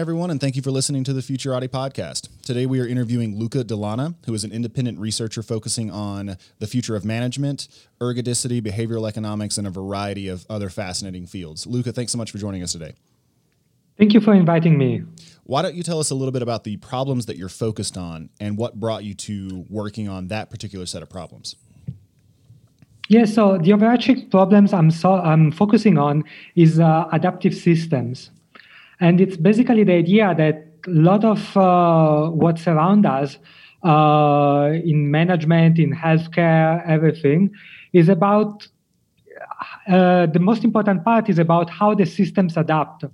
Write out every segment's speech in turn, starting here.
Everyone, and thank you for listening to the Futurati podcast. Today, we are interviewing Luca Dellanna, who is an independent researcher focusing on the future of management, ergodicity, behavioral economics, and a variety of other fascinating fields. Luca, thanks so much for joining us today. Thank you for inviting me. Why don't you tell us a little bit about the problems that you're focused on and what brought you to working on that particular set of problems? Yeah, so the overarching problems I'm, so, I'm focusing on is uh, adaptive systems. And it's basically the idea that a lot of uh, what's around us uh, in management, in healthcare, everything is about uh, the most important part is about how the systems adapt.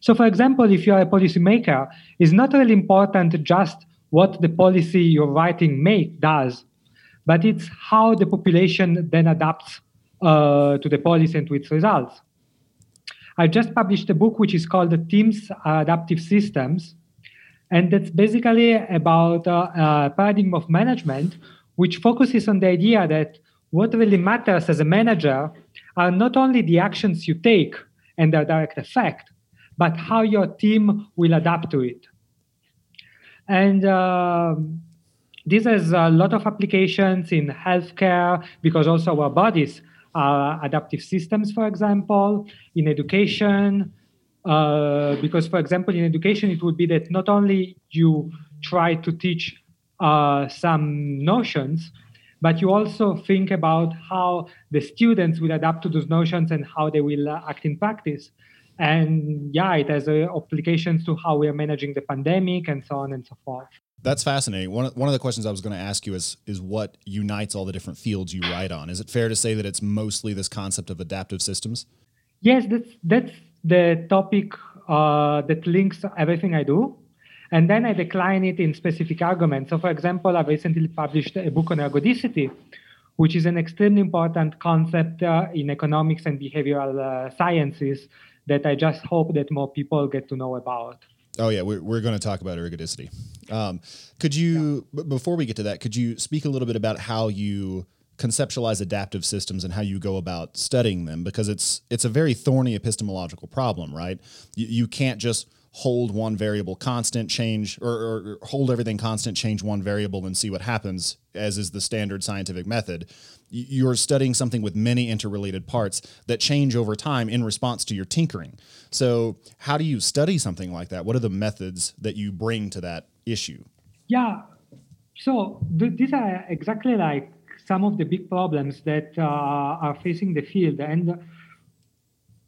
So, for example, if you're a policymaker, it's not really important just what the policy you're writing make does, but it's how the population then adapts uh, to the policy and to its results. I just published a book which is called The Teams Adaptive Systems. And that's basically about uh, a paradigm of management which focuses on the idea that what really matters as a manager are not only the actions you take and their direct effect, but how your team will adapt to it. And uh, this has a lot of applications in healthcare because also our bodies uh, adaptive systems, for example, in education. Uh, because, for example, in education, it would be that not only you try to teach uh, some notions, but you also think about how the students will adapt to those notions and how they will uh, act in practice. And yeah, it has uh, applications to how we are managing the pandemic and so on and so forth. That's fascinating. One of, one of the questions I was going to ask you is is what unites all the different fields you write on. Is it fair to say that it's mostly this concept of adaptive systems? Yes, that's that's the topic uh, that links everything I do, and then I decline it in specific arguments. So, for example, I've recently published a book on ergodicity, which is an extremely important concept uh, in economics and behavioral uh, sciences that I just hope that more people get to know about. Oh yeah, we're we're going to talk about ergodicity. Um, could you yeah. before we get to that, could you speak a little bit about how you conceptualize adaptive systems and how you go about studying them? Because it's it's a very thorny epistemological problem, right? You, you can't just hold one variable constant, change or, or, hold everything constant, change one variable, and see what happens, as is the standard scientific method. You're studying something with many interrelated parts that change over time in response to your tinkering. So, how do you study something like that? What are the methods that you bring to that issue? Yeah. So, th- these are exactly like some of the big problems that uh, are facing the field. And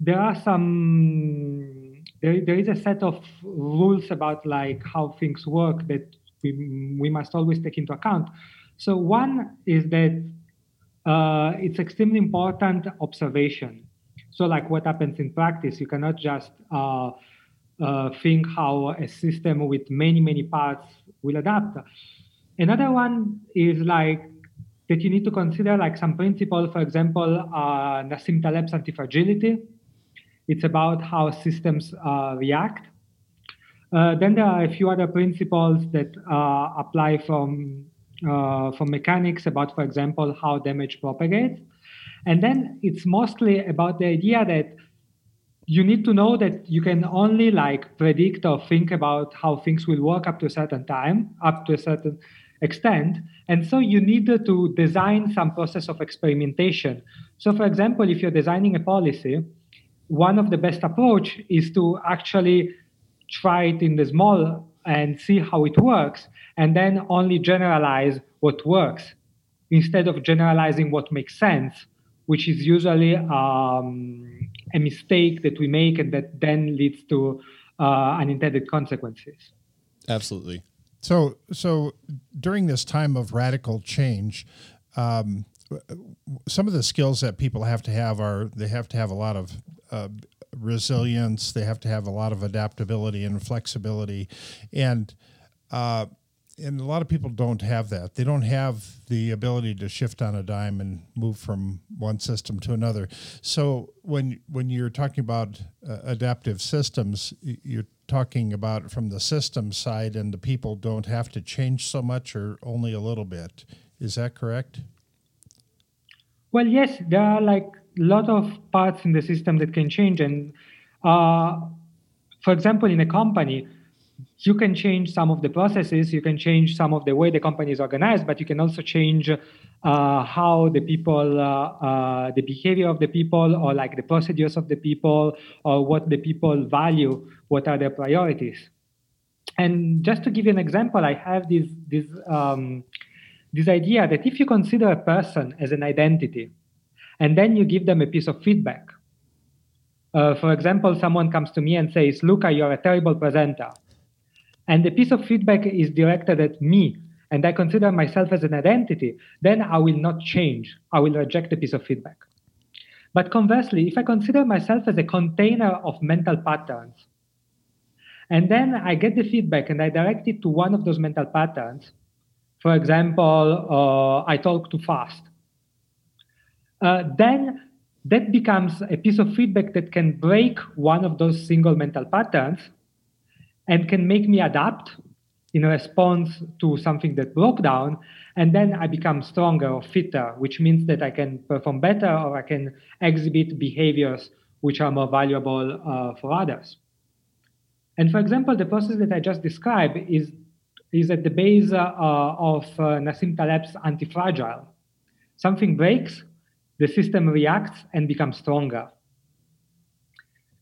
there are some there, there is a set of rules about like how things work that we, we must always take into account. So one is that uh, it's extremely important observation. So like what happens in practice, you cannot just uh, uh, think how a system with many, many parts will adapt. Another one is like that you need to consider like some principle, for example, uh, Nassim Taleb's antifragility, it's about how systems uh, react. Uh, then there are a few other principles that uh, apply from uh, from mechanics about, for example, how damage propagates. And then it's mostly about the idea that you need to know that you can only like predict or think about how things will work up to a certain time, up to a certain extent. And so you need to design some process of experimentation. So, for example, if you're designing a policy, one of the best approach is to actually try it in the small and see how it works and then only generalize what works instead of generalizing what makes sense which is usually um, a mistake that we make and that then leads to uh, unintended consequences absolutely So, so during this time of radical change, um, some of the skills that people have to have are they have to have a lot of uh, resilience. They have to have a lot of adaptability and flexibility, and uh, and a lot of people don't have that. They don't have the ability to shift on a dime and move from one system to another. So when when you're talking about uh, adaptive systems, you're talking about from the system side, and the people don't have to change so much or only a little bit. Is that correct? Well, yes, there are like a lot of parts in the system that can change, and uh, for example, in a company you can change some of the processes, you can change some of the way the company is organized, but you can also change uh, how the people, uh, uh, the behavior of the people, or like the procedures of the people, or what the people value, what are their priorities. And just to give you an example, I have this this um, this idea that if you consider a person as an identity, and then you give them a piece of feedback. Uh, for example, someone comes to me and says, Luca, you're a terrible presenter and the piece of feedback is directed at me and I consider myself as an identity, then I will not change. I will reject the piece of feedback. But conversely, if I consider myself as a container of mental patterns, and then I get the feedback and I direct it to one of those mental patterns, for example, uh, I talk too fast, uh, then that becomes a piece of feedback that can break one of those single mental patterns and can make me adapt in response to something that broke down. And then i become stronger or fitter which means that i can perform better or i can exhibit behaviors which are more valuable uh, for others. And for example the process that i just described is is at the base uh, of uh, nassim taleb's anti-fragile. Something breaks the system reacts and becomes stronger.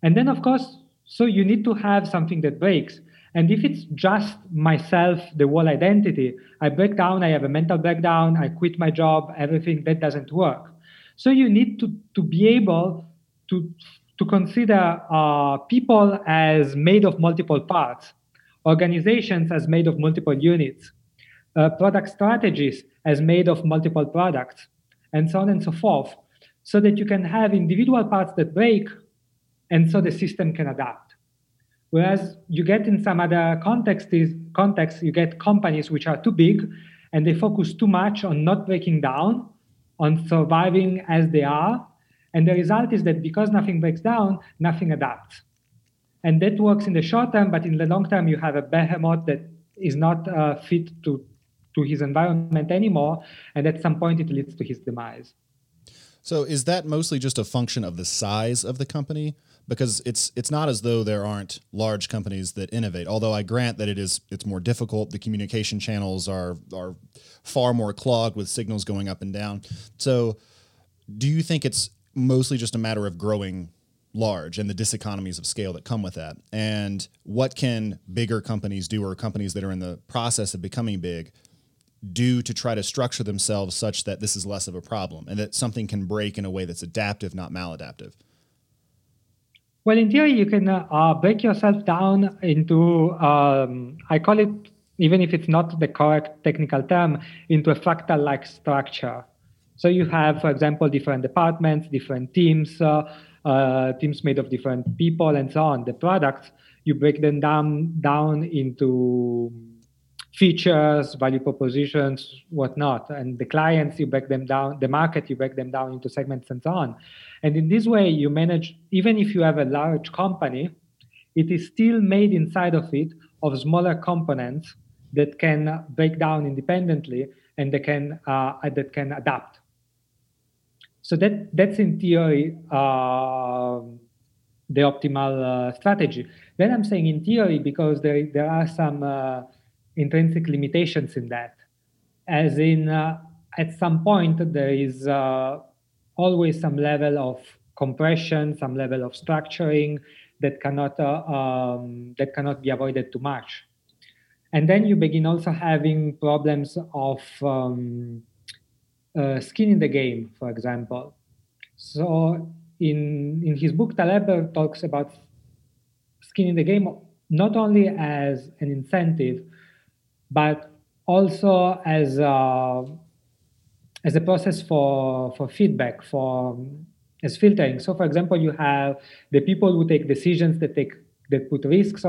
And then of course so you need to have something that breaks. And if it's just myself, the whole identity, I break down, I have a mental breakdown, I quit my job, everything that doesn't work. So you need to, to be able to, to consider uh, people as made of multiple parts, organizations as made of multiple units, uh, product strategies as made of multiple products, and so on and so forth, so that you can have individual parts that break and so the system can adapt. Whereas you get in some other contexts, contexts, you get companies which are too big and they focus too much on not breaking down, on surviving as they are. And the result is that because nothing breaks down, nothing adapts. And that works in the short term, but in the long term, you have a behemoth that is not uh, fit to, to his environment anymore. And at some point, it leads to his demise. So, is that mostly just a function of the size of the company? Because it's it's not as though there aren't large companies that innovate. Although I grant that it is it's more difficult. The communication channels are are far more clogged with signals going up and down. So, do you think it's mostly just a matter of growing large and the diseconomies of scale that come with that? And what can bigger companies do, or companies that are in the process of becoming big? do to try to structure themselves such that this is less of a problem and that something can break in a way that's adaptive, not maladaptive? Well, in theory, you can uh, break yourself down into, um, I call it, even if it's not the correct technical term, into a fractal like structure. So you have, for example, different departments, different teams, uh, uh, teams made of different people, and so on. The products, you break them down, down into features, value propositions, whatnot. And the clients, you break them down, the market, you break them down into segments and so on. And in this way, you manage, even if you have a large company, it is still made inside of it of smaller components that can break down independently and they can uh, that can adapt. So that that's in theory uh, the optimal uh, strategy. Then I'm saying in theory because there there are some uh, intrinsic limitations in that. As in, uh, at some point, there is uh, always some level of compression, some level of structuring that cannot uh, um, that cannot be avoided too much. And then you begin also having problems of um, uh, skin in the game, for example. So in in his book, Taleb talks about skin in the game not only as an incentive, but also as a, as a process for for feedback for as filtering. So, for example, you have the people who take decisions that take that put risks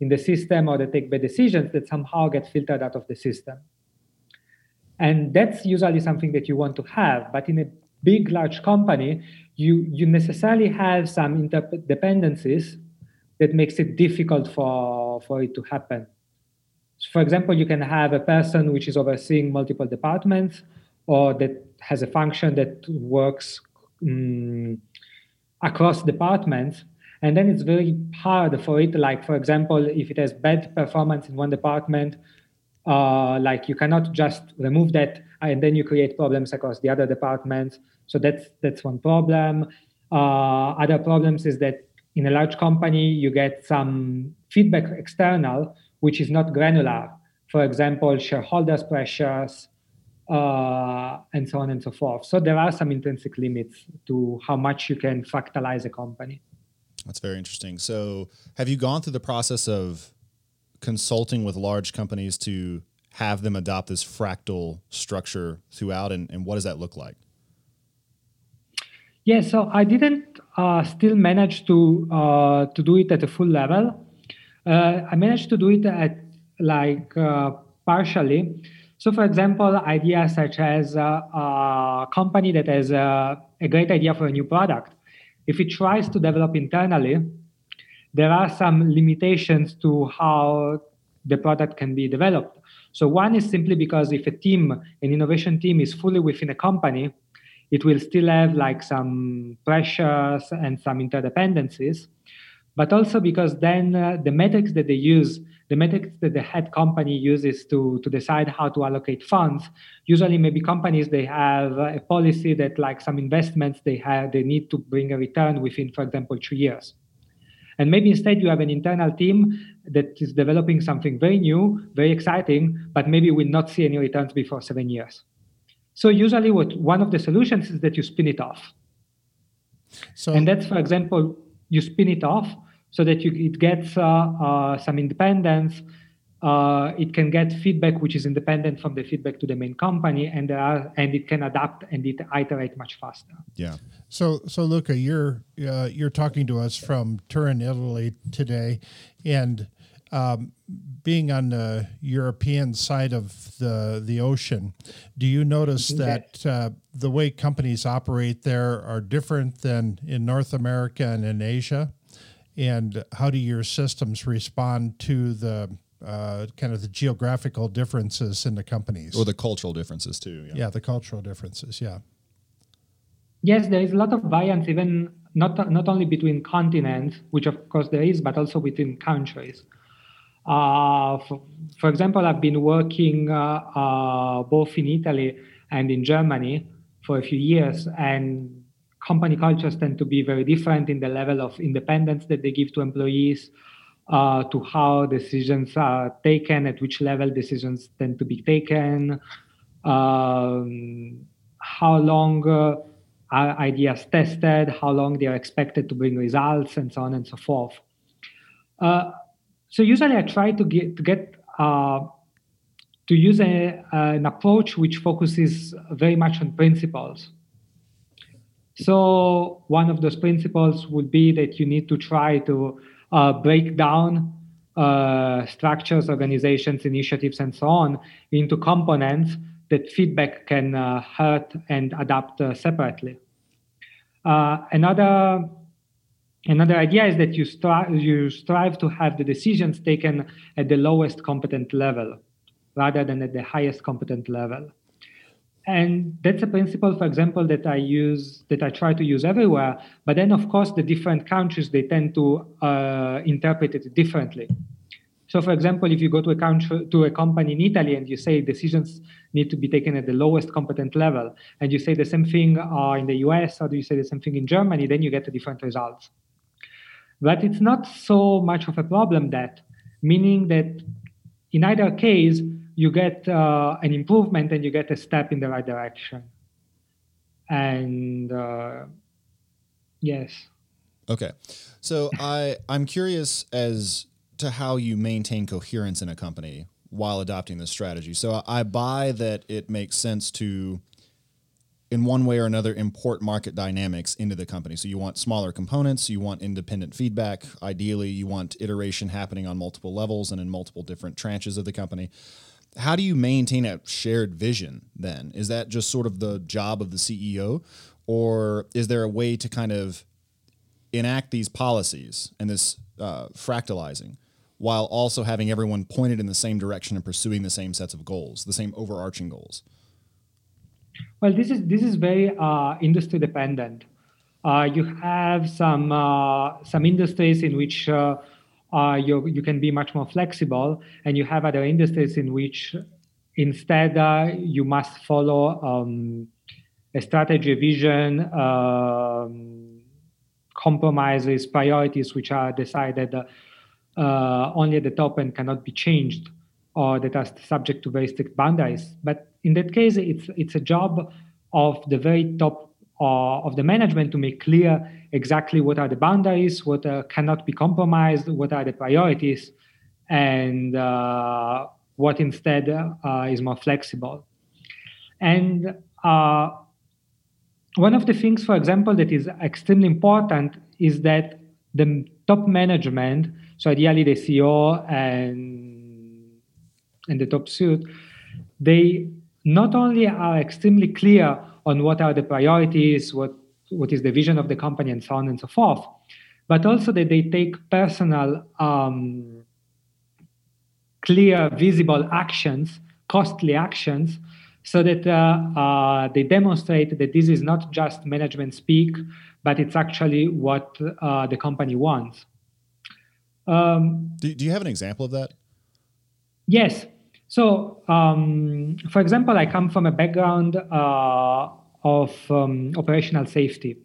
in the system or they take bad decisions that somehow get filtered out of the system. And that's usually something that you want to have. But in a big, large company, you, you necessarily have some interdependencies that makes it difficult for, for it to happen. So for example, you can have a person which is overseeing multiple departments or that has a function that works um, across departments. And then it's very hard for it like for example if it has bad performance in one department uh, like you cannot just remove that and then you create problems across the other departments. So that's that's one problem. Uh, other problems is that in a large company you get some feedback external which is not granular for example shareholders pressures uh, and so on and so forth so there are some intrinsic limits to how much you can fractalize a company that's very interesting. So, have you gone through the process of consulting with large companies to have them adopt this fractal structure throughout, and, and what does that look like? Yeah, so I didn't uh, still manage to uh, to do it at a full level. Uh, I managed to do it at like uh, partially. So, for example, ideas such as uh, a company that has a, a great idea for a new product if it tries to develop internally, there are some limitations to how the product can be developed. So one is simply because if a team, an innovation team is fully within a company, it will still have like some pressures and some interdependencies. But also because then uh, the metrics that they use the metrics that the head company uses to, to decide how to allocate funds usually maybe companies they have a policy that like some investments they have they need to bring a return within for example three years. And maybe instead you have an internal team that is developing something very new very exciting but maybe will not see any returns before seven years. So usually what one of the solutions is that you spin it off. So and that's for example you spin it off so that you, it gets uh, uh, some independence. Uh, it can get feedback which is independent from the feedback to the main company, and there are, and it can adapt and it iterate much faster. Yeah. So, so Luca, you're uh, you're talking to us from Turin, Italy today, and um, being on the European side of the the ocean, do you notice that uh, the way companies operate there are different than in North America and in Asia? And how do your systems respond to the uh, kind of the geographical differences in the companies or the cultural differences too yeah. yeah. the cultural differences yeah yes there is a lot of variance even not not only between continents which of course there is but also between countries uh, for, for, example i've been working uh, uh both in italy and in germany for a few years and company cultures tend to be very different in the level of independence that they give to employees, uh, to how decisions are taken, at which level decisions tend to be taken, um, how long uh, are ideas tested, how long they are expected to bring results, and so on and so forth. Uh, so usually I try to get to get uh, to use a, an approach which focuses very much on principles. So one of those principles would be that you need to try to uh, break down uh, structures, organizations, initiatives, and so on into components that feedback can uh, hurt and adapt uh, separately. Uh, another another idea is that you you strive to have the decisions taken at the lowest competent level rather than at the highest competent level and that's a principle for example that i use that i try to use everywhere. But then of course the different countries they tend to uh, interpret it differently. So for example if you go to a country to a company in italy and you say decisions need to be taken at the lowest competent level and you say the same thing uh, in the us or do you say the same thing in germany then you get a different results. But it's not so much of a problem that meaning that in either case you get uh, an improvement and you get a step in the right direction. And uh, yes. Okay. So I I'm curious as to how you maintain coherence in a company while adopting this strategy. So I buy that it makes sense to, in one way or another, import market dynamics into the company. So you want smaller components, you want independent feedback. Ideally, you want iteration happening on multiple levels and in multiple different tranches of the company. How do you maintain a shared vision then? Is that just sort of the job of the CEO? Or is there a way to kind of enact these policies and this uh, fractalizing while also having everyone pointed in the same direction and pursuing the same sets of goals, the same overarching goals? Well, this is this is very uh, industry dependent. Uh, you have some uh, some industries in which uh, uh, you you can be much more flexible, and you have other industries in which instead uh, you must follow um, a strategy, vision, um, compromises, priorities, which are decided uh, only at the top and cannot be changed or that are subject to very strict boundaries. But in that case, it's it's a job of the very top uh, of the management to make clear exactly what are the boundaries, what uh, cannot be compromised, what are the priorities, and uh, what instead uh, is more flexible. And uh, one of the things, for example, that is extremely important is that the top management so ideally, the CEO and and the top suit, they not only are extremely clear on what are the priorities, what what is the vision of the company, and so on and so forth, but also that they take personal, um, clear, visible actions, costly actions, so that uh, uh, they demonstrate that this is not just management speak, but it's actually what uh, the company wants. Um, do, do you have an example of that? Yes. So, um, for example, I come from a background uh, of um, operational safety.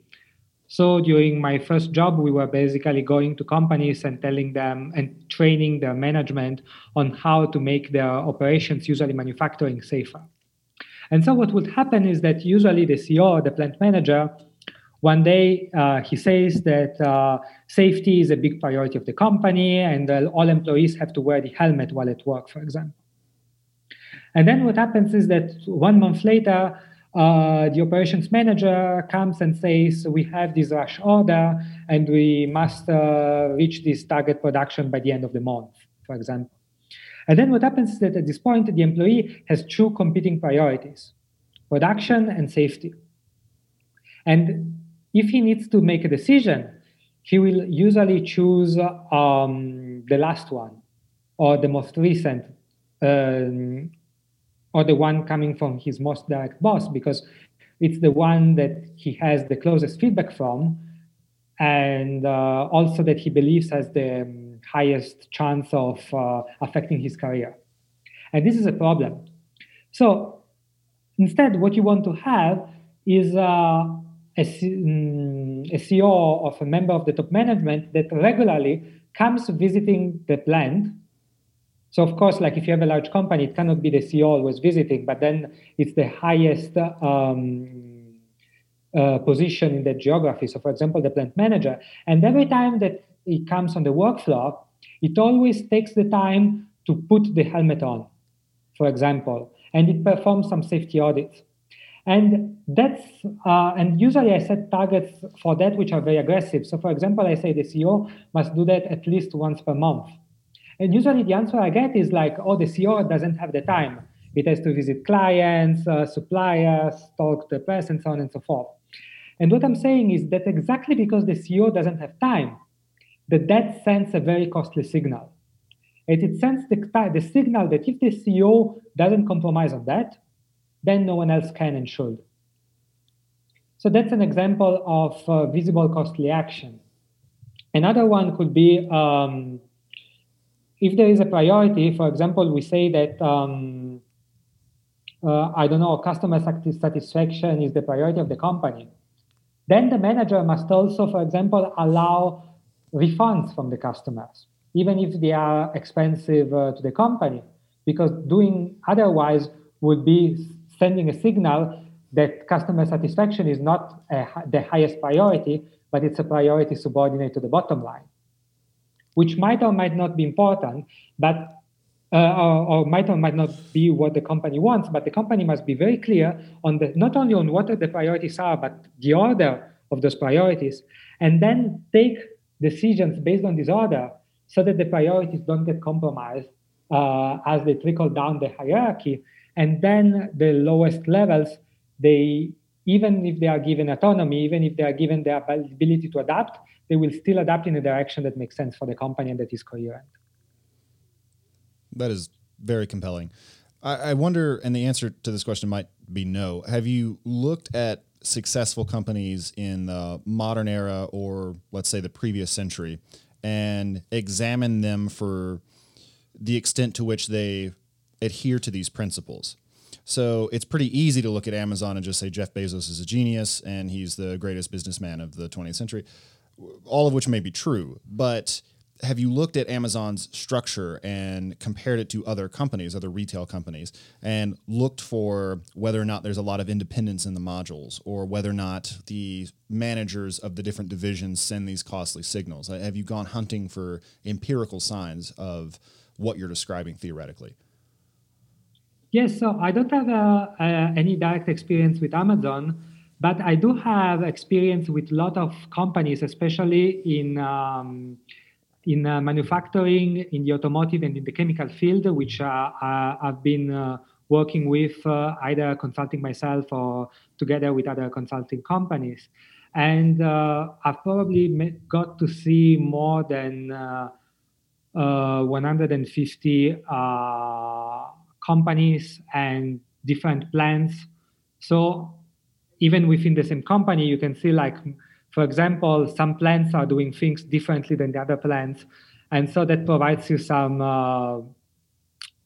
So, during my first job, we were basically going to companies and telling them and training their management on how to make their operations, usually manufacturing, safer. And so, what would happen is that usually the CEO, the plant manager, one day, uh, he says that uh, safety is a big priority of the company and all employees have to wear the helmet while at work, for example. And then what happens is that one month later, uh, the operations manager comes and says, We have this rush order and we must uh, reach this target production by the end of the month, for example. And then what happens is that at this point, the employee has two competing priorities production and safety. And if he needs to make a decision, he will usually choose um, the last one or the most recent um, or the one coming from his most direct boss because it's the one that he has the closest feedback from and uh, also that he believes has the um, highest chance of uh, affecting his career. And this is a problem. So instead, what you want to have is uh, a, mm, a CEO of a member of the top management that regularly comes visiting the plant. So of course, like if you have a large company, it cannot be the CEO always visiting, but then it's the highest um, uh, position in that geography. So for example, the plant manager. And every time that he comes on the workflow, it always takes the time to put the helmet on, for example, and it performs some safety audits. And that's uh, and usually I set targets for that which are very aggressive. So for example, I say the CEO must do that at least once per month. And usually the answer I get is like, oh, the CEO doesn't have the time. It has to visit clients, uh, suppliers, talk to the press, and so on and so forth. And what I'm saying is that exactly because the CEO doesn't have time, that that sends a very costly signal. And it sends the, the signal that if the CEO doesn't compromise on that, then no one else can and should. So that's an example of uh, visible costly action. Another one could be um, if there is a priority, for example, we say that, um, uh, I don't know, customer satisfaction is the priority of the company. Then the manager must also, for example, allow refunds from the customers, even if they are expensive uh, to the company, because doing otherwise would be sending a signal that customer satisfaction is not a, the highest priority, but it's a priority subordinate to the bottom line, which might or might not be important. But uh, or, or, might or might not be what the company wants, but the company must be very clear on the not only on what the priorities are, but the order of those priorities, and then take decisions based on this order so that the priorities don't get compromised uh, as they trickle down the hierarchy. And then the lowest levels, they even if they are given autonomy, even if they are given the ability to adapt, they will still adapt in a direction that makes sense for the company and that is coherent. That is very compelling. I, I wonder, and the answer to this question might be no. Have you looked at successful companies in the modern era or let's say the previous century and examine them for the extent to which they adhere to these principles. So it's pretty easy to look at Amazon and just say Jeff Bezos is a genius and he's the greatest businessman of the 20th century, all of which may be true. But have you looked at Amazon's structure and compared it to other companies, other retail companies, and looked for whether or not there's a lot of independence in the modules or whether or not the managers of the different divisions send these costly signals? Have you gone hunting for empirical signs of what you're describing theoretically? Yes, so I don't have uh, uh, any direct experience with Amazon, but I do have experience with a lot of companies, especially in. Um, in uh, manufacturing, in the automotive, and in the chemical field, which uh, I've been uh, working with uh, either consulting myself or together with other consulting companies. And uh, I've probably got to see more than uh, 150 companies and different plants. So even within the same company, you can see like for example, some plants are doing things differently than the other plants, and so that provides you some uh,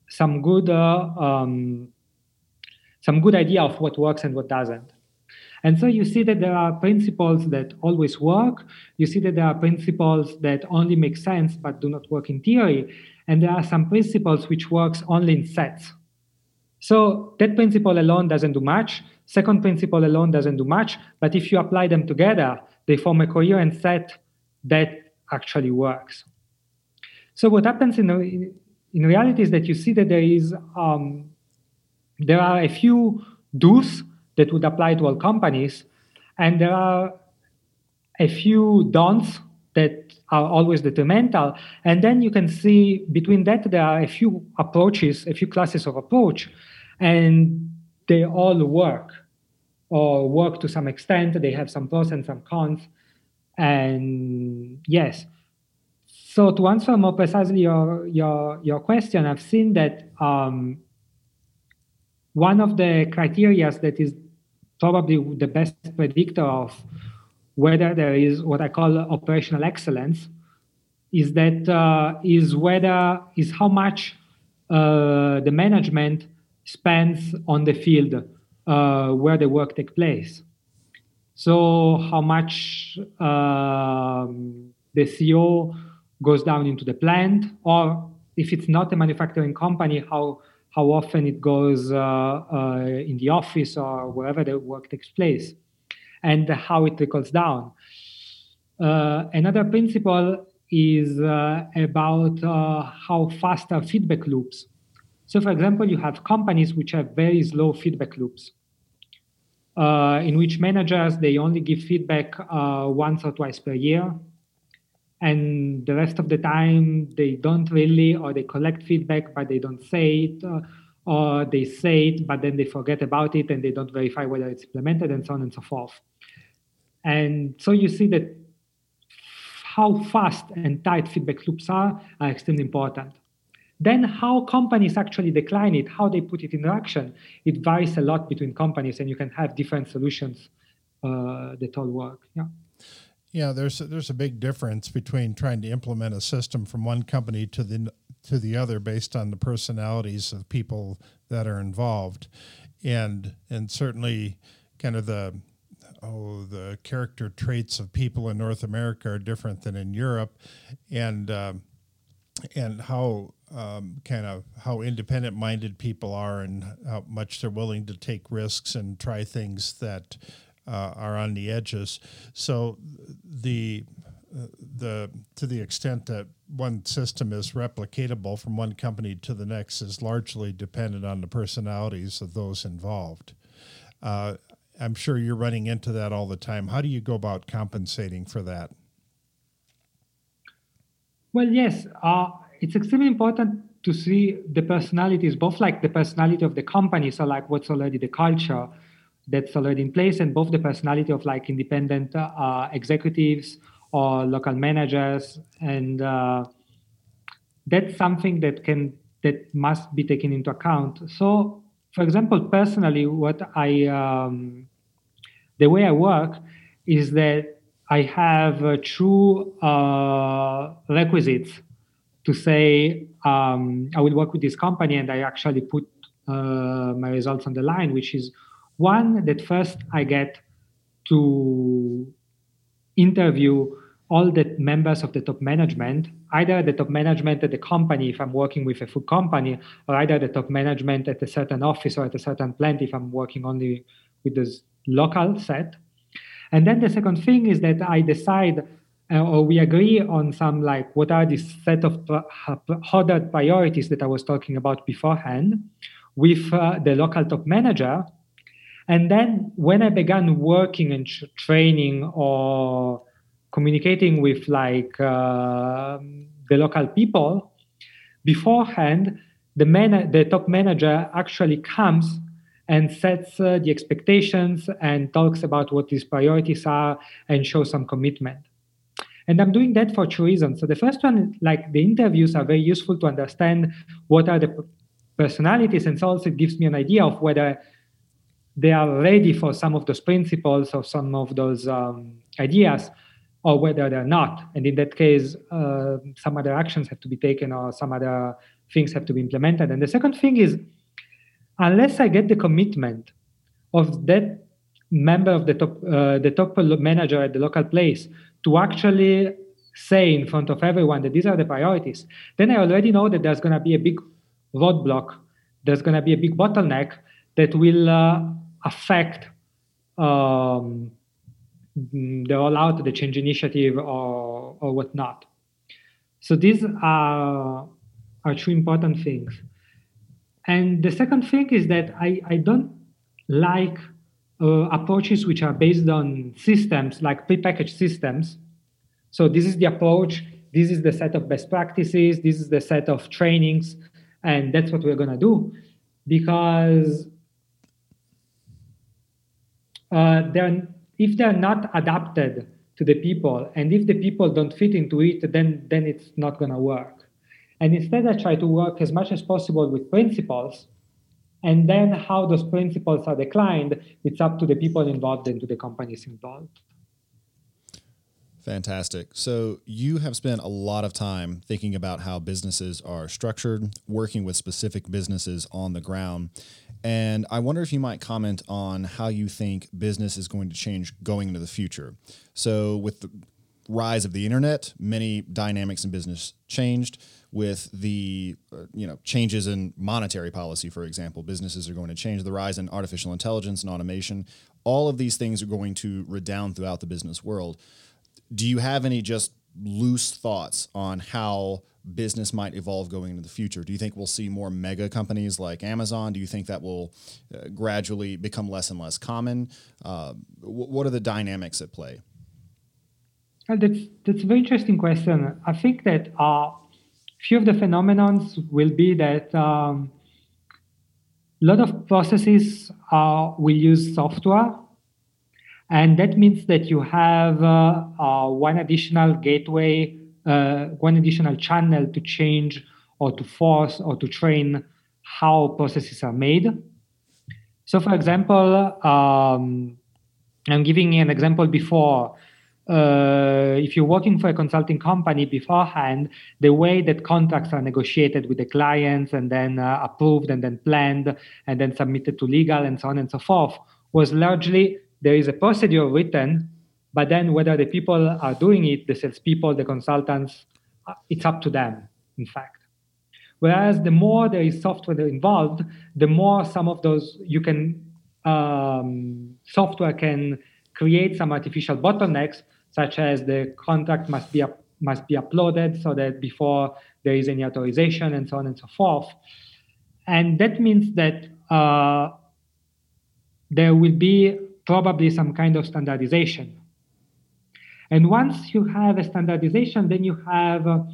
some good uh, um, some good idea of what works and what doesn't. And so you see that there are principles that always work. You see that there are principles that only make sense but do not work in theory. And there are some principles which works only in sets. So that principle alone doesn't do much. Second principle alone doesn't do much. But if you apply them together, they form a coherent set that actually works. So what happens in, in reality is that you see that there is um, there are a few do's that would apply to all companies, and there are a few don'ts that are always detrimental. And then you can see between that there are a few approaches, a few classes of approach, and they all work or work to some extent. They have some pros and some cons. And yes, so to answer more precisely your your your question, I've seen that um, one of the criteria that is probably the best predictor of whether there is what I call operational excellence is that uh, is whether is how much uh, the management spends on the field uh, where the work takes place. So how much um, the CEO goes down into the plant, or if it's not a manufacturing company, how how often it goes uh, uh, in the office or wherever the work takes place, and how it trickles down. Uh, another principle is uh, about uh, how fast are feedback loops. So, for example, you have companies which have very slow feedback loops uh, in which managers they only give feedback uh, once or twice per year. And the rest of the time they don't really or they collect feedback but they don't say it uh, or they say it but then they forget about it and they don't verify whether it's implemented and so on and so forth. And so you see that how fast and tight feedback loops are are extremely important then how companies actually decline it, how they put it in action, it varies a lot between companies, and you can have different solutions uh, that all work. Yeah. Yeah, there's a, there's a big difference between trying to implement a system from one company to the to the other based on the personalities of people that are involved, and and certainly kind of the oh the character traits of people in North America are different than in Europe, and um, and how um, kind of how independent minded people are and how much they're willing to take risks and try things that uh, are on the edges. So the the to the extent that one system is replicatable from one company to the next is largely dependent on the personalities of those involved. Uh, I'm sure you're running into that all the time. How do you go about compensating for that? Well, yes, uh, it's extremely important to see the personalities, both like the personality of the company, so like what's already the culture that's already in place, and both the personality of like independent uh, executives or local managers, and uh, that's something that can that must be taken into account. So, for example, personally, what I um, the way I work is that I have uh, true uh, requisites to say um, I will work with this company, and I actually put uh, my results on the line, which is one that first I get to interview all the members of the top management, either the top management at the company if I'm working with a food company, or either the top management at a certain office or at a certain plant if I'm working only with this local set. And then the second thing is that I decide or we agree on some like what are these set of ordered priorities that I was talking about beforehand with uh, the local top manager. And then when I began working and training or communicating with like uh, the local people beforehand the man the top manager actually comes and sets uh, the expectations and talks about what these priorities are and shows some commitment and i'm doing that for two reasons so the first one like the interviews are very useful to understand what are the personalities and so also it gives me an idea of whether they are ready for some of those principles or some of those um, ideas or whether they're not. And in that case, uh, some other actions have to be taken or some other things have to be implemented. And the second thing is, unless I get the commitment of that member of the top, uh, the top manager at the local place to actually say in front of everyone that these are the priorities, then I already know that there's going to be a big roadblock, there's going to be a big bottleneck that will uh, affect um, the rollout, the change initiative, or, or whatnot. So these are, are two important things. And the second thing is that I, I don't like uh, approaches which are based on systems, like prepackaged systems. So this is the approach, this is the set of best practices, this is the set of trainings, and that's what we're going to do. Because uh, there if they're not adapted to the people and if the people don't fit into it then then it's not going to work and instead i try to work as much as possible with principles and then how those principles are declined it's up to the people involved and to the companies involved Fantastic. So, you have spent a lot of time thinking about how businesses are structured, working with specific businesses on the ground. And I wonder if you might comment on how you think business is going to change going into the future. So, with the rise of the internet, many dynamics in business changed. With the uh, you know changes in monetary policy, for example, businesses are going to change. The rise in artificial intelligence and automation, all of these things are going to redound throughout the business world do you have any just loose thoughts on how business might evolve going into the future? Do you think we'll see more mega companies like Amazon? Do you think that will uh, gradually become less and less common? Uh, w- what are the dynamics at play? Well, that's that's a very interesting question. I think that a uh, few of the phenomenons will be that um, a lot of processes uh, will use software and that means that you have uh, uh, one additional gateway, uh, one additional channel to change or to force or to train how processes are made. So, for example, um, I'm giving an example before. Uh, if you're working for a consulting company beforehand, the way that contracts are negotiated with the clients and then uh, approved and then planned and then submitted to legal and so on and so forth was largely there is a procedure written, but then whether the people are doing it, the salespeople, the consultants, uh, it's up to them, in fact. Whereas the more there is software involved, the more some of those you can um, software can create some artificial bottlenecks such as the contract must be up, must be uploaded so that before there is any authorization and so on and so forth. And that means that uh, there will be probably some kind of standardization. And once you have a standardization, then you have a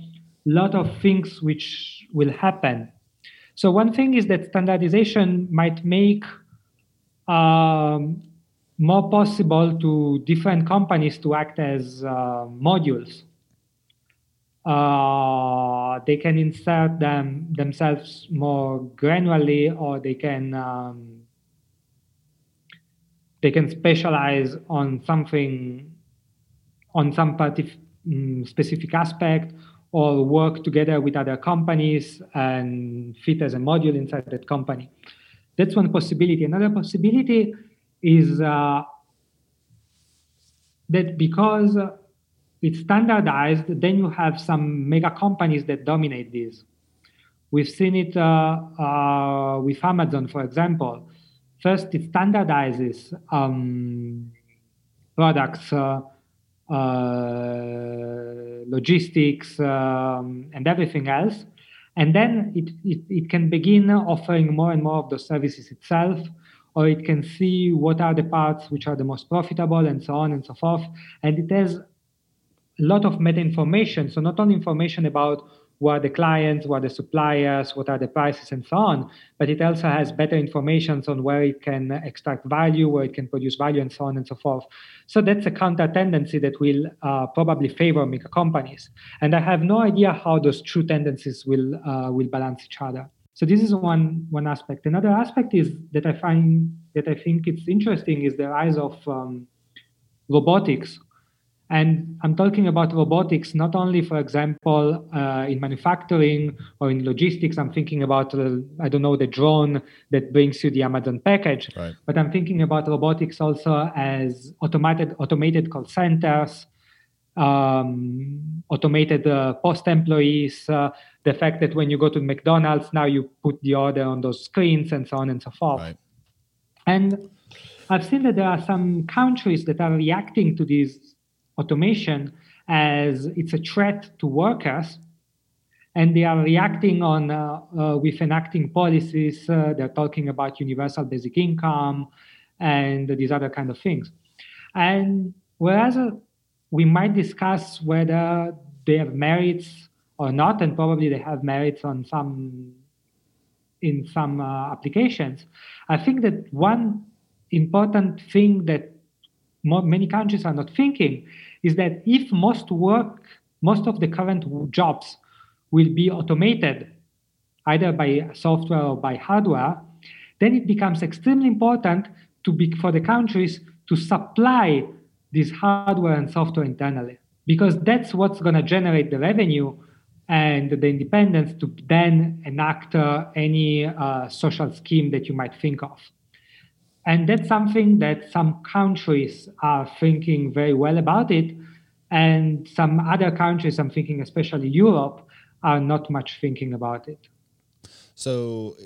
lot of things which will happen. So one thing is that standardization might make um, more possible to different companies to act as uh, modules. Uh, they can insert them themselves more granularly, or they can um, they can specialize on something on some um, specific aspect or work together with other companies and fit as a module inside that company. That's one possibility. Another possibility is uh, that because it's standardized, then you have some mega companies that dominate this. We've seen it uh, uh, with Amazon, for example. First, it standardizes um, products, uh, uh logistics, um, and everything else. And then it, it, it can begin offering more and more of the services itself, or it can see what are the parts which are the most profitable, and so on and so forth. And it has a lot of meta information. So, not only information about who are the clients, who are the suppliers, what are the prices, and so on. But it also has better information on where it can extract value, where it can produce value, and so on and so forth. So that's a counter tendency that will uh, probably favor mega companies. And I have no idea how those two tendencies will uh, will balance each other. So this is one one aspect. Another aspect is that I find that I think it's interesting is the rise of um, robotics and I'm talking about robotics not only, for example, uh, in manufacturing or in logistics. I'm thinking about, uh, I don't know, the drone that brings you the Amazon package. Right. But I'm thinking about robotics also as automated automated call centers, um, automated uh, post employees. The fact that when you go to McDonald's now you put the order on those screens and so on and so forth. Right. And I've seen that there are some countries that are reacting to this automation as it's a threat to workers and they are reacting on uh, uh, with enacting policies uh, they're talking about universal basic income and these other kind of things and whereas we might discuss whether they have merits or not and probably they have merits on some in some uh, applications. I think that one important thing that many countries are not thinking is that if most work, most of the current jobs will be automated either by software or by hardware, then it becomes extremely important to be for the countries to supply this hardware and software internally because that's what's going to generate the revenue and the independence to then enact uh, any uh, social scheme that you might think of. And that's something that some countries are thinking very well about it. And some other countries, I'm thinking especially Europe, are not much thinking about it. So,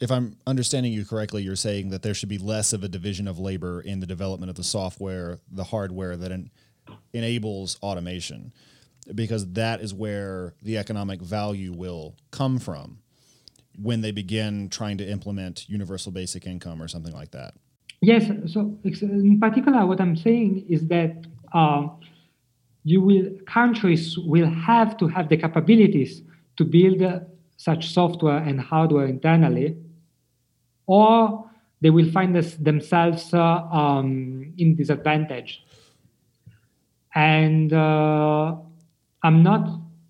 if I'm understanding you correctly, you're saying that there should be less of a division of labor in the development of the software, the hardware that en- enables automation, because that is where the economic value will come from when they begin trying to implement universal basic income or something like that? Yes. So in particular, what I'm saying is that uh, you will countries will have to have the capabilities to build uh, such software and hardware internally, or they will find this, themselves uh, um, in disadvantage. And uh, I'm not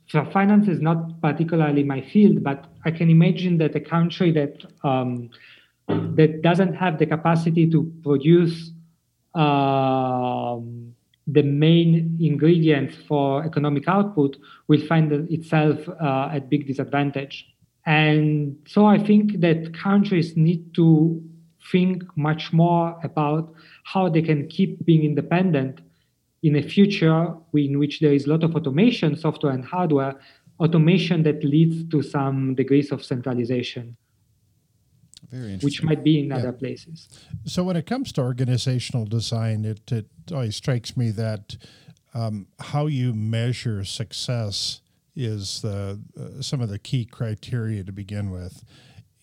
so finance is not particularly my field, but I can imagine that a country that um, that doesn't have the capacity to produce um, the main ingredients for economic output will find itself uh, at big disadvantage. And so I think that countries need to think much more about how they can keep being independent in a future in which there is a lot of automation, software and hardware, automation that leads to some degrees of centralization. Which might be in yeah. other places. So, when it comes to organizational design, it, it always strikes me that um, how you measure success is the uh, some of the key criteria to begin with,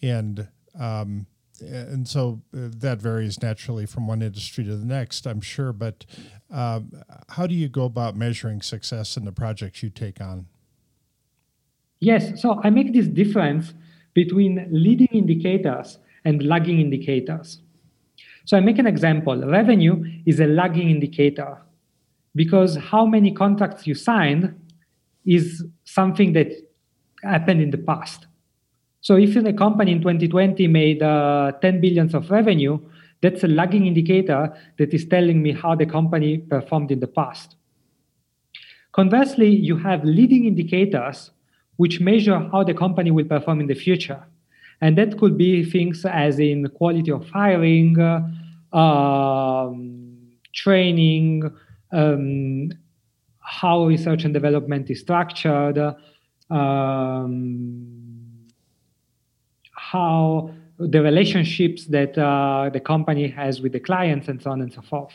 and um, and so uh, that varies naturally from one industry to the next, I'm sure. But um, how do you go about measuring success in the projects you take on? Yes, so I make this difference between leading indicators and lagging indicators. So I make an example. Revenue is a lagging indicator because how many contracts you signed is something that happened in the past. So if a company in 2020 made uh, 10 billions of revenue, that's a lagging indicator that is telling me how the company performed in the past. Conversely, you have leading indicators which measure how the company will perform in the future. And that could be things as in quality of hiring, uh, um, training, um, how research and development is structured, um, how the relationships that uh, the company has with the clients and so on and so forth.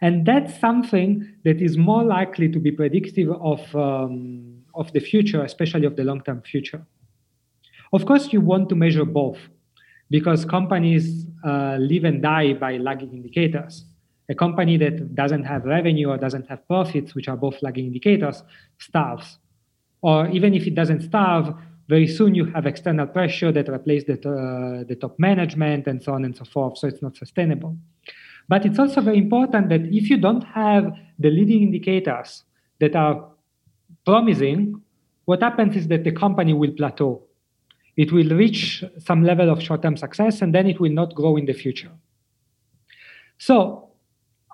And that's something that is more likely to be predictive of, um, of the future, especially of the long term future. Of course, you want to measure both because companies uh, live and die by lagging indicators. A company that doesn't have revenue or doesn't have profits, which are both lagging indicators, starves. Or even if it doesn't starve, very soon you have external pressure that replaces the, uh, the top management and so on and so forth. So it's not sustainable. But it's also very important that if you don't have the leading indicators that are promising, what happens is that the company will plateau. It will reach some level of short term success and then it will not grow in the future. So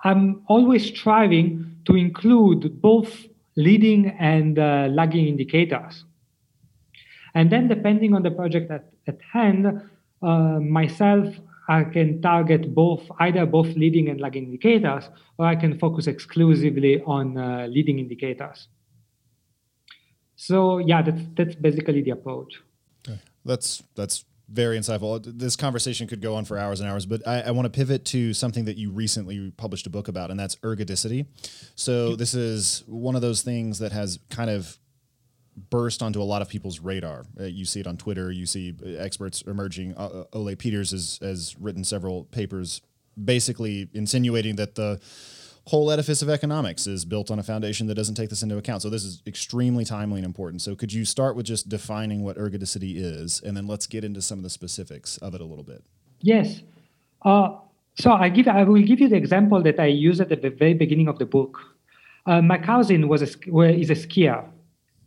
I'm always striving to include both leading and uh, lagging indicators and then, depending on the project at, at hand, uh, myself, I can target both either both leading and lagging indicators, or I can focus exclusively on uh, leading indicators. So yeah, that's that's basically the approach. Okay. That's that's very insightful. This conversation could go on for hours and hours, but I, I want to pivot to something that you recently published a book about, and that's ergodicity. So this is one of those things that has kind of burst onto a lot of people's radar. Uh, you see it on Twitter. You see uh, experts emerging. Uh, uh, Ole Peters has, has written several papers basically insinuating that the whole edifice of economics is built on a foundation that doesn't take this into account. So this is extremely timely and important. So could you start with just defining what ergodicity is, and then let's get into some of the specifics of it a little bit. Yes. Uh, so I give I will give you the example that I used at the very beginning of the book. Uh, cousin was a, is a skier,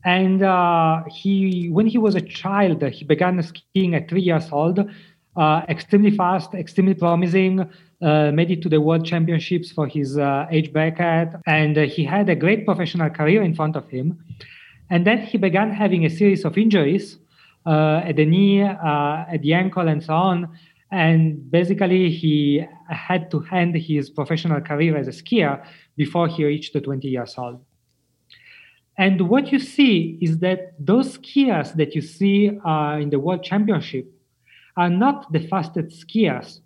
and uh, he, when he was a child, he began skiing at three years old, uh, extremely fast, extremely promising, uh, made it to the world championships for his uh, age bracket, and he had a great professional career in front of him. And then he began having a series of injuries uh, at the knee, uh, at the ankle, and so on. And basically, he had to end his professional career as a skier before he reached the 20 years old. And what you see is that those skiers that you see uh, in the World Championship are not the fastest skiers,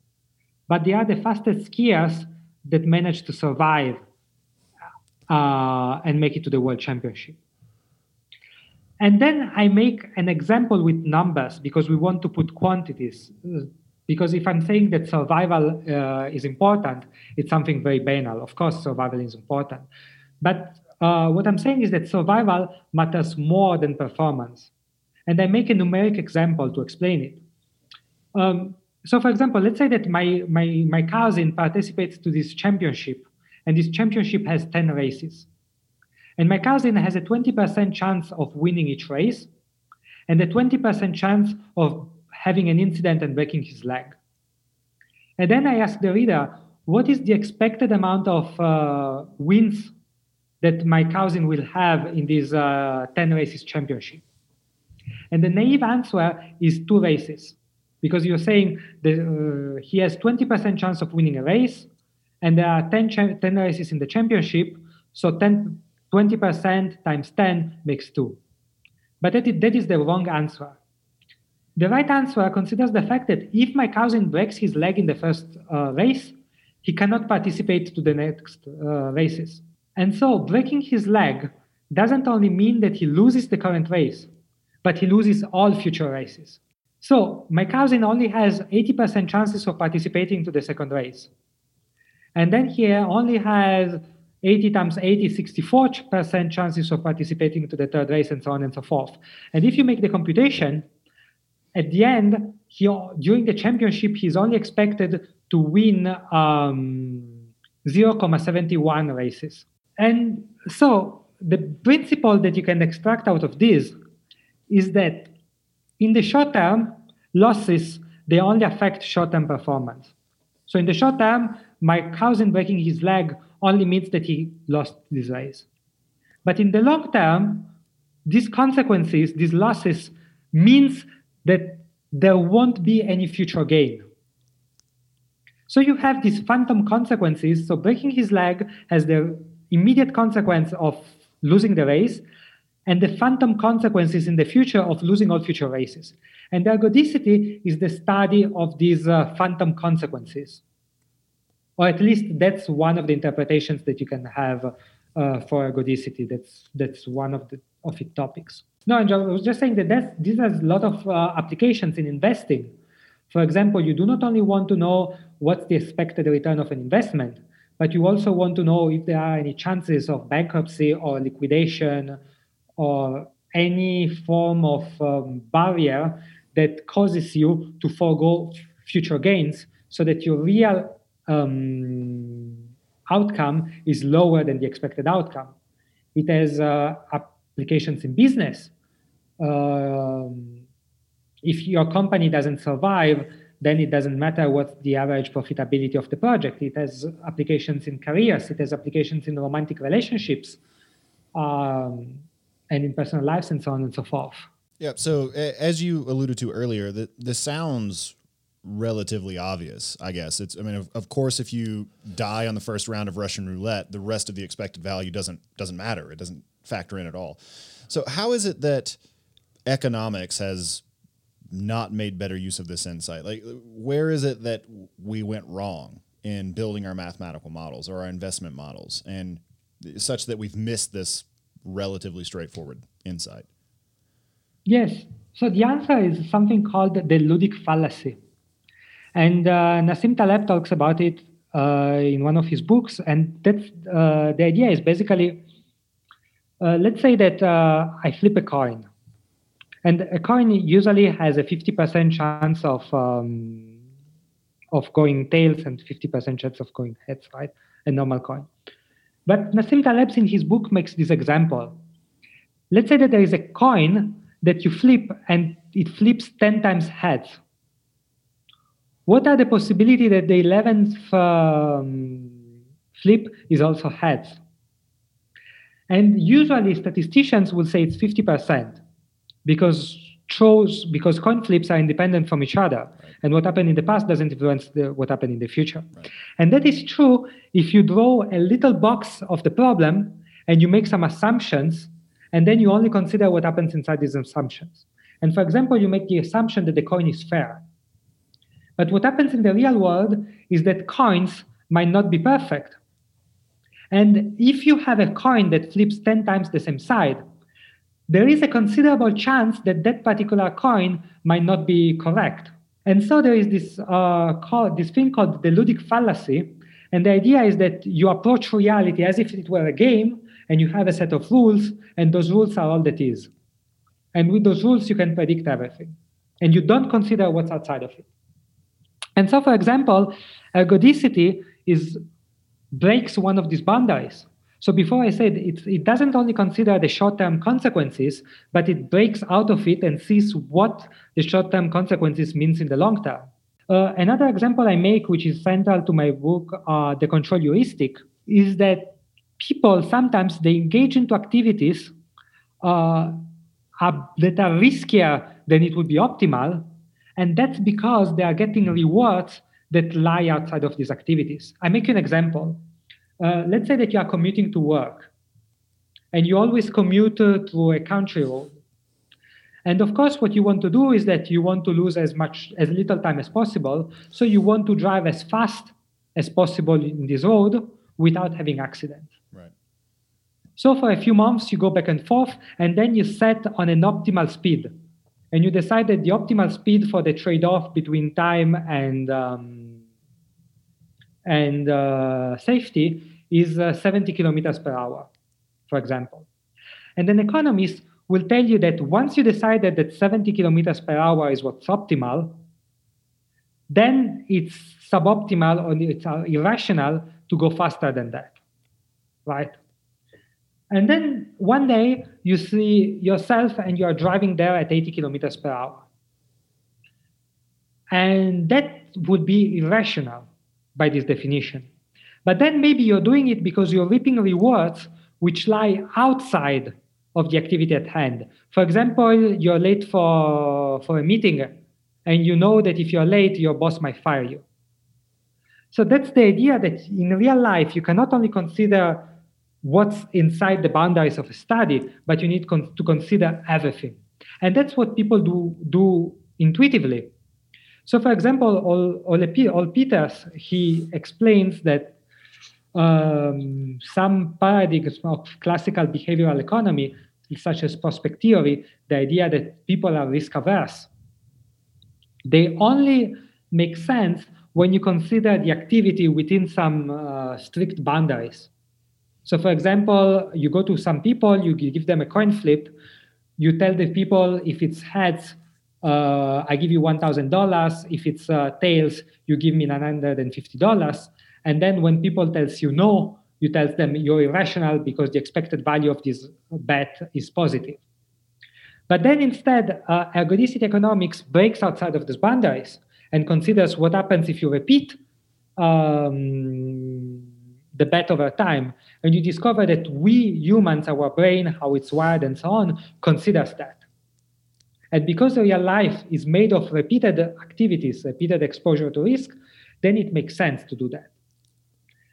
but they are the fastest skiers that manage to survive uh, and make it to the World Championship. And then I make an example with numbers because we want to put quantities. Because if I'm saying that survival uh, is important, it's something very banal. Of course, survival is important. But uh, what I'm saying is that survival matters more than performance. And I make a numeric example to explain it. Um, so, for example, let's say that my, my, my cousin participates to this championship, and this championship has 10 races. And my cousin has a 20% chance of winning each race, and a 20% chance of having an incident and breaking his leg. And then I ask the reader, what is the expected amount of uh, wins that my cousin will have in this uh, 10 races championship? And the naive answer is two races, because you're saying that uh, he has 20% chance of winning a race, and there are 10, cha- 10 races in the championship, so 10, 20% times 10 makes two. But that is, that is the wrong answer. The right answer considers the fact that if my cousin breaks his leg in the first uh, race, he cannot participate to the next uh, races. And so breaking his leg doesn't only mean that he loses the current race, but he loses all future races. So my cousin only has 80% chances of participating to the second race. And then he only has 80 times 80, 64% chances of participating to the third race and so on and so forth. And if you make the computation, at the end, he, during the championship, he's only expected to win um, 0.71 races. And so the principle that you can extract out of this is that in the short term, losses, they only affect short-term performance. So in the short term, my cousin breaking his leg only means that he lost this race. But in the long term, these consequences, these losses, means that there won't be any future gain. So you have these phantom consequences. So breaking his leg has the immediate consequence of losing the race, and the phantom consequences in the future of losing all future races. And ergodicity is the study of these uh, phantom consequences. Or at least that's one of the interpretations that you can have uh, for ergodicity. That's, that's one of, the, of its topics. No, I was just saying that that's, this has a lot of uh, applications in investing. For example, you do not only want to know what's the expected return of an investment, but you also want to know if there are any chances of bankruptcy or liquidation or any form of um, barrier that causes you to forego future gains so that your real um, outcome is lower than the expected outcome. It has uh, applications in business. Um, if your company doesn't survive, then it doesn't matter what the average profitability of the project. It has applications in careers, it has applications in romantic relationships. Um, and in personal lives and so on and so forth. Yeah. So as you alluded to earlier, that this sounds relatively obvious. I guess it's. I mean, of, of, course, if you die on the first round of Russian roulette, the rest of the expected value doesn't doesn't matter. It doesn't factor in at all. So how is it that economics has not made better use of this insight? Like, where is it that we went wrong in building our mathematical models or our investment models, and such that we've missed this relatively straightforward insight? Yes. So the answer is something called the ludic fallacy. And uh, Nassim Taleb talks about it uh, in one of his books. And that's, uh, the idea is basically uh, let's say that uh, I flip a coin. And a coin usually has a 50% chance of, um, of going tails and 50% chance of going heads, right? A normal coin. But Nassim Taleb in his book makes this example. Let's say that there is a coin that you flip and it flips 10 times heads. What are the possibility that the 11th um, flip is also heads? And usually statisticians will say it's 50% because throws because coin flips are independent from each other right. and what happened in the past doesn't influence the, what happened in the future right. and that is true if you draw a little box of the problem and you make some assumptions and then you only consider what happens inside these assumptions and for example you make the assumption that the coin is fair but what happens in the real world is that coins might not be perfect and if you have a coin that flips 10 times the same side there is a considerable chance that that particular coin might not be correct. And so there is this, uh, called, this thing called the ludic fallacy. And the idea is that you approach reality as if it were a game and you have a set of rules, and those rules are all that is. And with those rules, you can predict everything. And you don't consider what's outside of it. And so, for example, ergodicity is breaks one of these boundaries. So before I said it, it doesn't only consider the short-term consequences, but it breaks out of it and sees what the short-term consequences means in the long term. Uh, another example I make, which is central to my book, uh, The Control Heuristic, is that people sometimes they engage into activities uh, are, that are riskier than it would be optimal, and that's because they are getting rewards that lie outside of these activities. I make an example. Uh, let's say that you are commuting to work and you always commute through a country road. And of course, what you want to do is that you want to lose as much, as little time as possible. So you want to drive as fast as possible in this road without having accidents. Right. So for a few months, you go back and forth, and then you set on an optimal speed. And you decide that the optimal speed for the trade off between time and, um, and uh, safety is uh, 70 kilometers per hour, for example. And an economist will tell you that once you decided that 70 kilometers per hour is what's optimal, then it's suboptimal or it's uh, irrational to go faster than that, right? And then one day you see yourself and you are driving there at 80 kilometers per hour. And that would be irrational by this definition. But then maybe you're doing it because you're reaping rewards which lie outside of the activity at hand. For example, you're late for, for a meeting and you know that if you're late, your boss might fire you. So that's the idea that in real life, you cannot only consider what's inside the boundaries of a study, but you need con- to consider everything. And that's what people do, do intuitively. So, for example, Ole Peters, he explains that um, some paradigms of classical behavioral economy, such as prospect theory, the idea that people are risk averse, they only make sense when you consider the activity within some uh, strict boundaries. So, for example, you go to some people, you give them a coin flip, you tell the people if it's heads, uh, I give you $1,000. If it's uh, tails, you give me $950. And then when people tells you no, you tell them you're irrational because the expected value of this bet is positive. But then instead, uh, ergodicity economics breaks outside of these boundaries and considers what happens if you repeat um, the bet over time. And you discover that we humans, our brain, how it's wired, and so on, considers that. And because real life is made of repeated activities, repeated exposure to risk, then it makes sense to do that.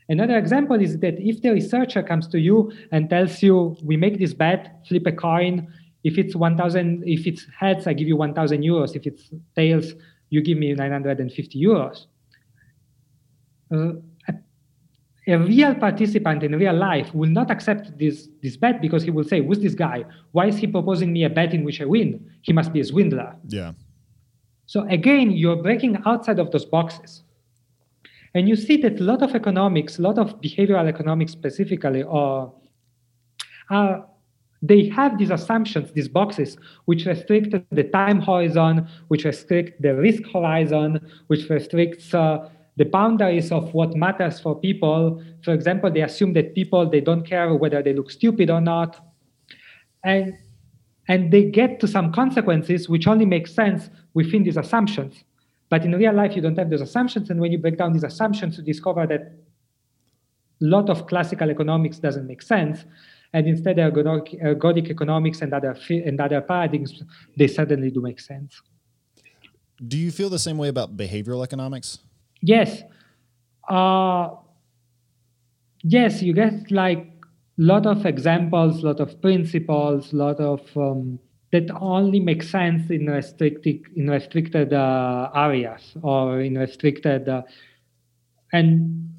Another example is that if the researcher comes to you and tells you, we make this bet, flip a coin, if it's 1,000, if it's heads, I give you 1,000 euros. If it's tails, you give me 950 euros. Uh, a real participant in real life will not accept this, this bet because he will say, Who's this guy? Why is he proposing me a bet in which I win? He must be a swindler. Yeah. So again, you're breaking outside of those boxes. And you see that a lot of economics, a lot of behavioral economics specifically, are, are they have these assumptions, these boxes, which restrict the time horizon, which restrict the risk horizon, which restricts uh, the boundaries of what matters for people. For example, they assume that people they don't care whether they look stupid or not, and and they get to some consequences which only make sense within these assumptions. But in real life, you don't have those assumptions, and when you break down these assumptions, you discover that a lot of classical economics doesn't make sense, and instead ergodic, economics and other and other paradigms they suddenly do make sense. Do you feel the same way about behavioral economics? Yes. Uh, yes, you get like lot of examples, lot of principles, lot of um, that only make sense in restricted in restricted uh, areas or in restricted uh, and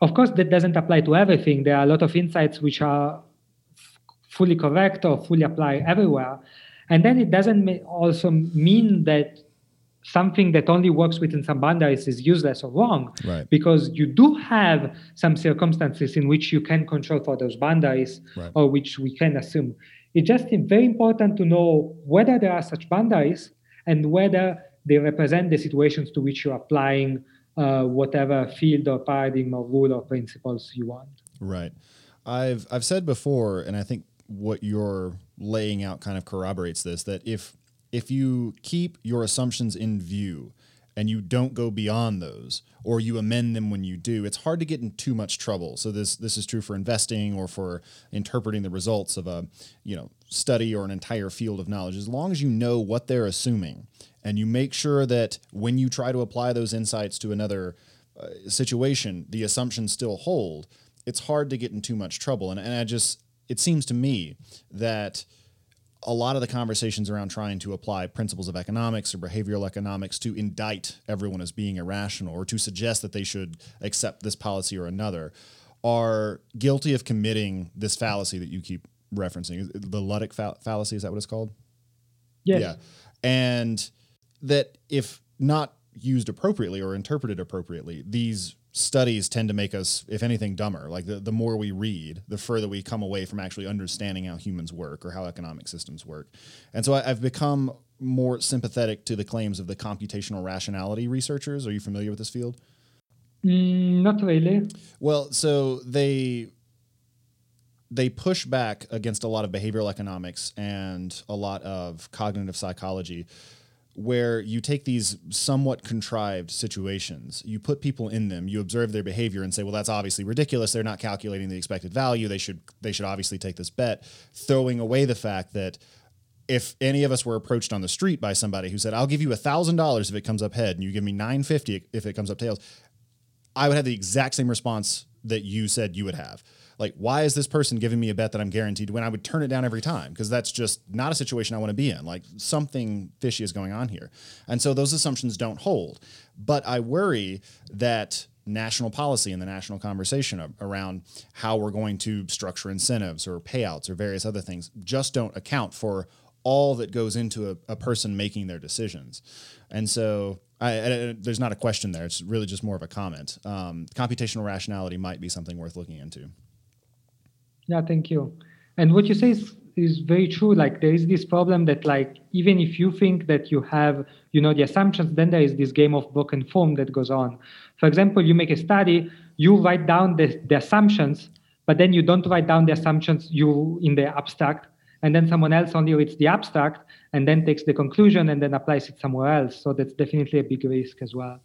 of course that doesn't apply to everything there are a lot of insights which are fully correct or fully apply everywhere and then it doesn't also mean that something that only works within some boundaries is useless or wrong right. because you do have some circumstances in which you can control for those boundaries right. or which we can assume it's just very important to know whether there are such boundaries and whether they represent the situations to which you're applying uh, whatever field or paradigm or rule or principles you want right i've i've said before and i think what you're laying out kind of corroborates this that if if you keep your assumptions in view and you don't go beyond those or you amend them when you do it's hard to get in too much trouble. So this this is true for investing or for interpreting the results of a you know study or an entire field of knowledge. As long as you know what they're assuming and you make sure that when you try to apply those insights to another uh, situation the assumptions still hold it's hard to get in too much trouble. And, and i just it seems to me that a lot of the conversations around trying to apply principles of economics or behavioral economics to indict everyone as being irrational or to suggest that they should accept this policy or another are guilty of committing this fallacy that you keep referencing. The ludic fa- fallacy, is that what it's called? Yes. Yeah. And that if not used appropriately or interpreted appropriately, these studies tend to make us, if anything, dumber. Like the, the more we read, the further we come away from actually understanding how humans work or how economic systems work. And so I, I've become more sympathetic to the claims of the computational rationality researchers. Are you familiar with this field? Mm, not really. Well, so they they push back against a lot of behavioral economics and a lot of cognitive psychology where you take these somewhat contrived situations, you put people in them, you observe their behavior and say, well, that's obviously ridiculous. They're not calculating the expected value. They should they should obviously take this bet, throwing away the fact that if any of us were approached on the street by somebody who said, I'll give you a thousand dollars if it comes up head and you give me nine fifty if it comes up tails, I would have the exact same response that you said you would have like why is this person giving me a bet that i'm guaranteed to win i would turn it down every time because that's just not a situation i want to be in like something fishy is going on here and so those assumptions don't hold but i worry that national policy and the national conversation around how we're going to structure incentives or payouts or various other things just don't account for all that goes into a, a person making their decisions and so I, I, there's not a question there. It's really just more of a comment. Um, computational rationality might be something worth looking into. Yeah, thank you. And what you say is, is very true. Like there is this problem that like even if you think that you have you know the assumptions, then there is this game of broken form that goes on. For example, you make a study, you write down the, the assumptions, but then you don't write down the assumptions you in the abstract, and then someone else only reads the abstract and then takes the conclusion and then applies it somewhere else. So that's definitely a big risk as well.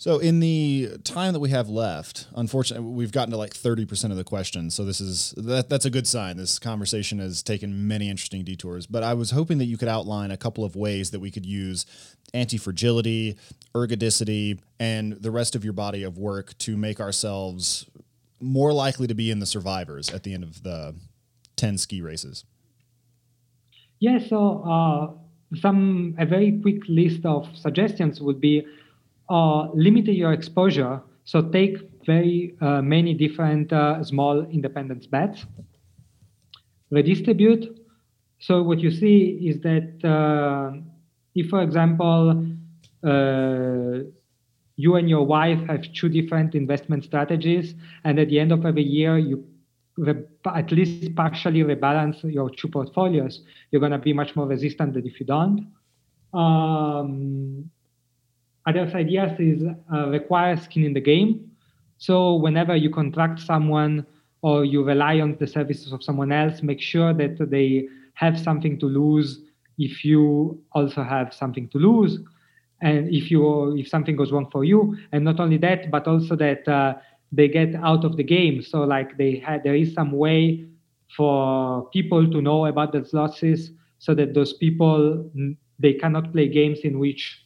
So, in the time that we have left, unfortunately, we've gotten to like thirty percent of the questions. So this is that that's a good sign. This conversation has taken many interesting detours. But I was hoping that you could outline a couple of ways that we could use anti-fragility, ergodicity, and the rest of your body of work to make ourselves more likely to be in the survivors at the end of the ten ski races. Yeah. So, uh, some a very quick list of suggestions would be uh, limit your exposure. So take very uh, many different uh, small independent bets. Redistribute. So what you see is that uh, if, for example, uh, you and your wife have two different investment strategies, and at the end of every year you re- at least partially rebalance your two portfolios, you're going to be much more resistant than if you don't. Um, other ideas is uh, require skin in the game. So whenever you contract someone or you rely on the services of someone else, make sure that they have something to lose if you also have something to lose. And if you if something goes wrong for you. And not only that but also that uh, they get out of the game. So like they had there is some way for people to know about those losses so that those people they cannot play games in which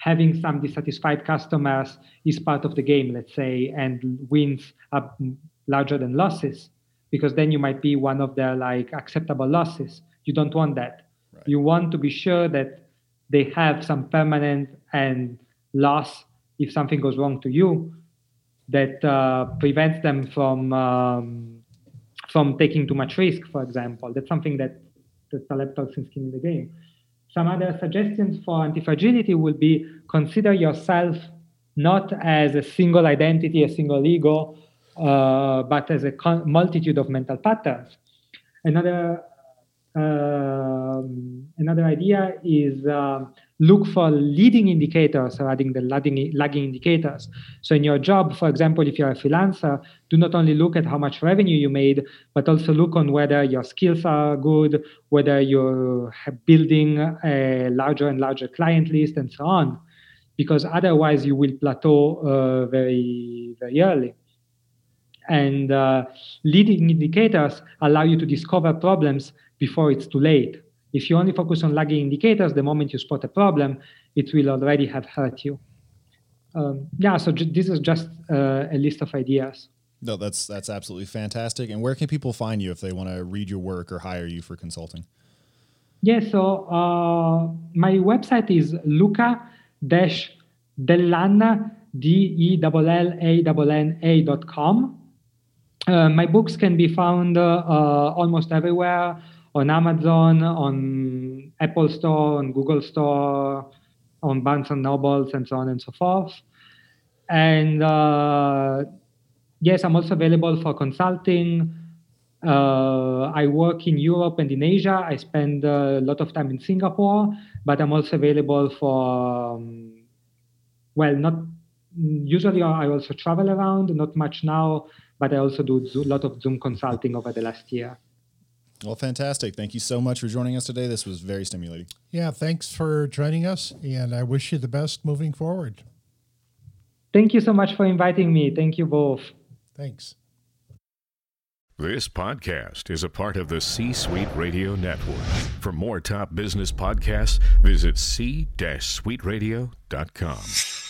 having some dissatisfied customers is part of the game, let's say, and wins are larger than losses, because then you might be one of the like acceptable losses. You don't want that. Right. You want to be sure that they have some permanent and loss if something goes wrong to you that uh, prevents them from um, from taking too much risk, for example. That's something that the in Skin in the Game. Some other suggestions for antifragility would be consider yourself not as a single identity, a single ego, uh, but as a con- multitude of mental patterns. Another uh, another idea is uh, look for leading indicators rather than lagging, lagging indicators. So in your job, for example, if you're a freelancer, do not only look at how much revenue you made, but also look on whether your skills are good, whether you're building a larger and larger client list, and so on. Because otherwise, you will plateau uh, very, very early. And uh, leading indicators allow you to discover problems before it's too late. If you only focus on lagging indicators, the moment you spot a problem, it will already have hurt you. Um, yeah, so j- this is just uh, a list of ideas. No, that's that's absolutely fantastic. And where can people find you if they want to read your work or hire you for consulting? Yeah, so uh, my website is luca-dellanna, D-E-L-L-A-N-N-A dot com. Uh, my books can be found uh, almost everywhere on Amazon, on Apple Store, on Google Store, on Barnes and Nobles, and so on and so forth. And uh, yes, I'm also available for consulting. Uh, I work in Europe and in Asia. I spend a lot of time in Singapore, but I'm also available for, um, well, not usually I also travel around, not much now, but I also do a lot of Zoom consulting over the last year. Well, fantastic. Thank you so much for joining us today. This was very stimulating. Yeah, thanks for joining us, and I wish you the best moving forward. Thank you so much for inviting me. Thank you both. Thanks. This podcast is a part of the C Suite Radio Network. For more top business podcasts, visit c-suiteradio.com.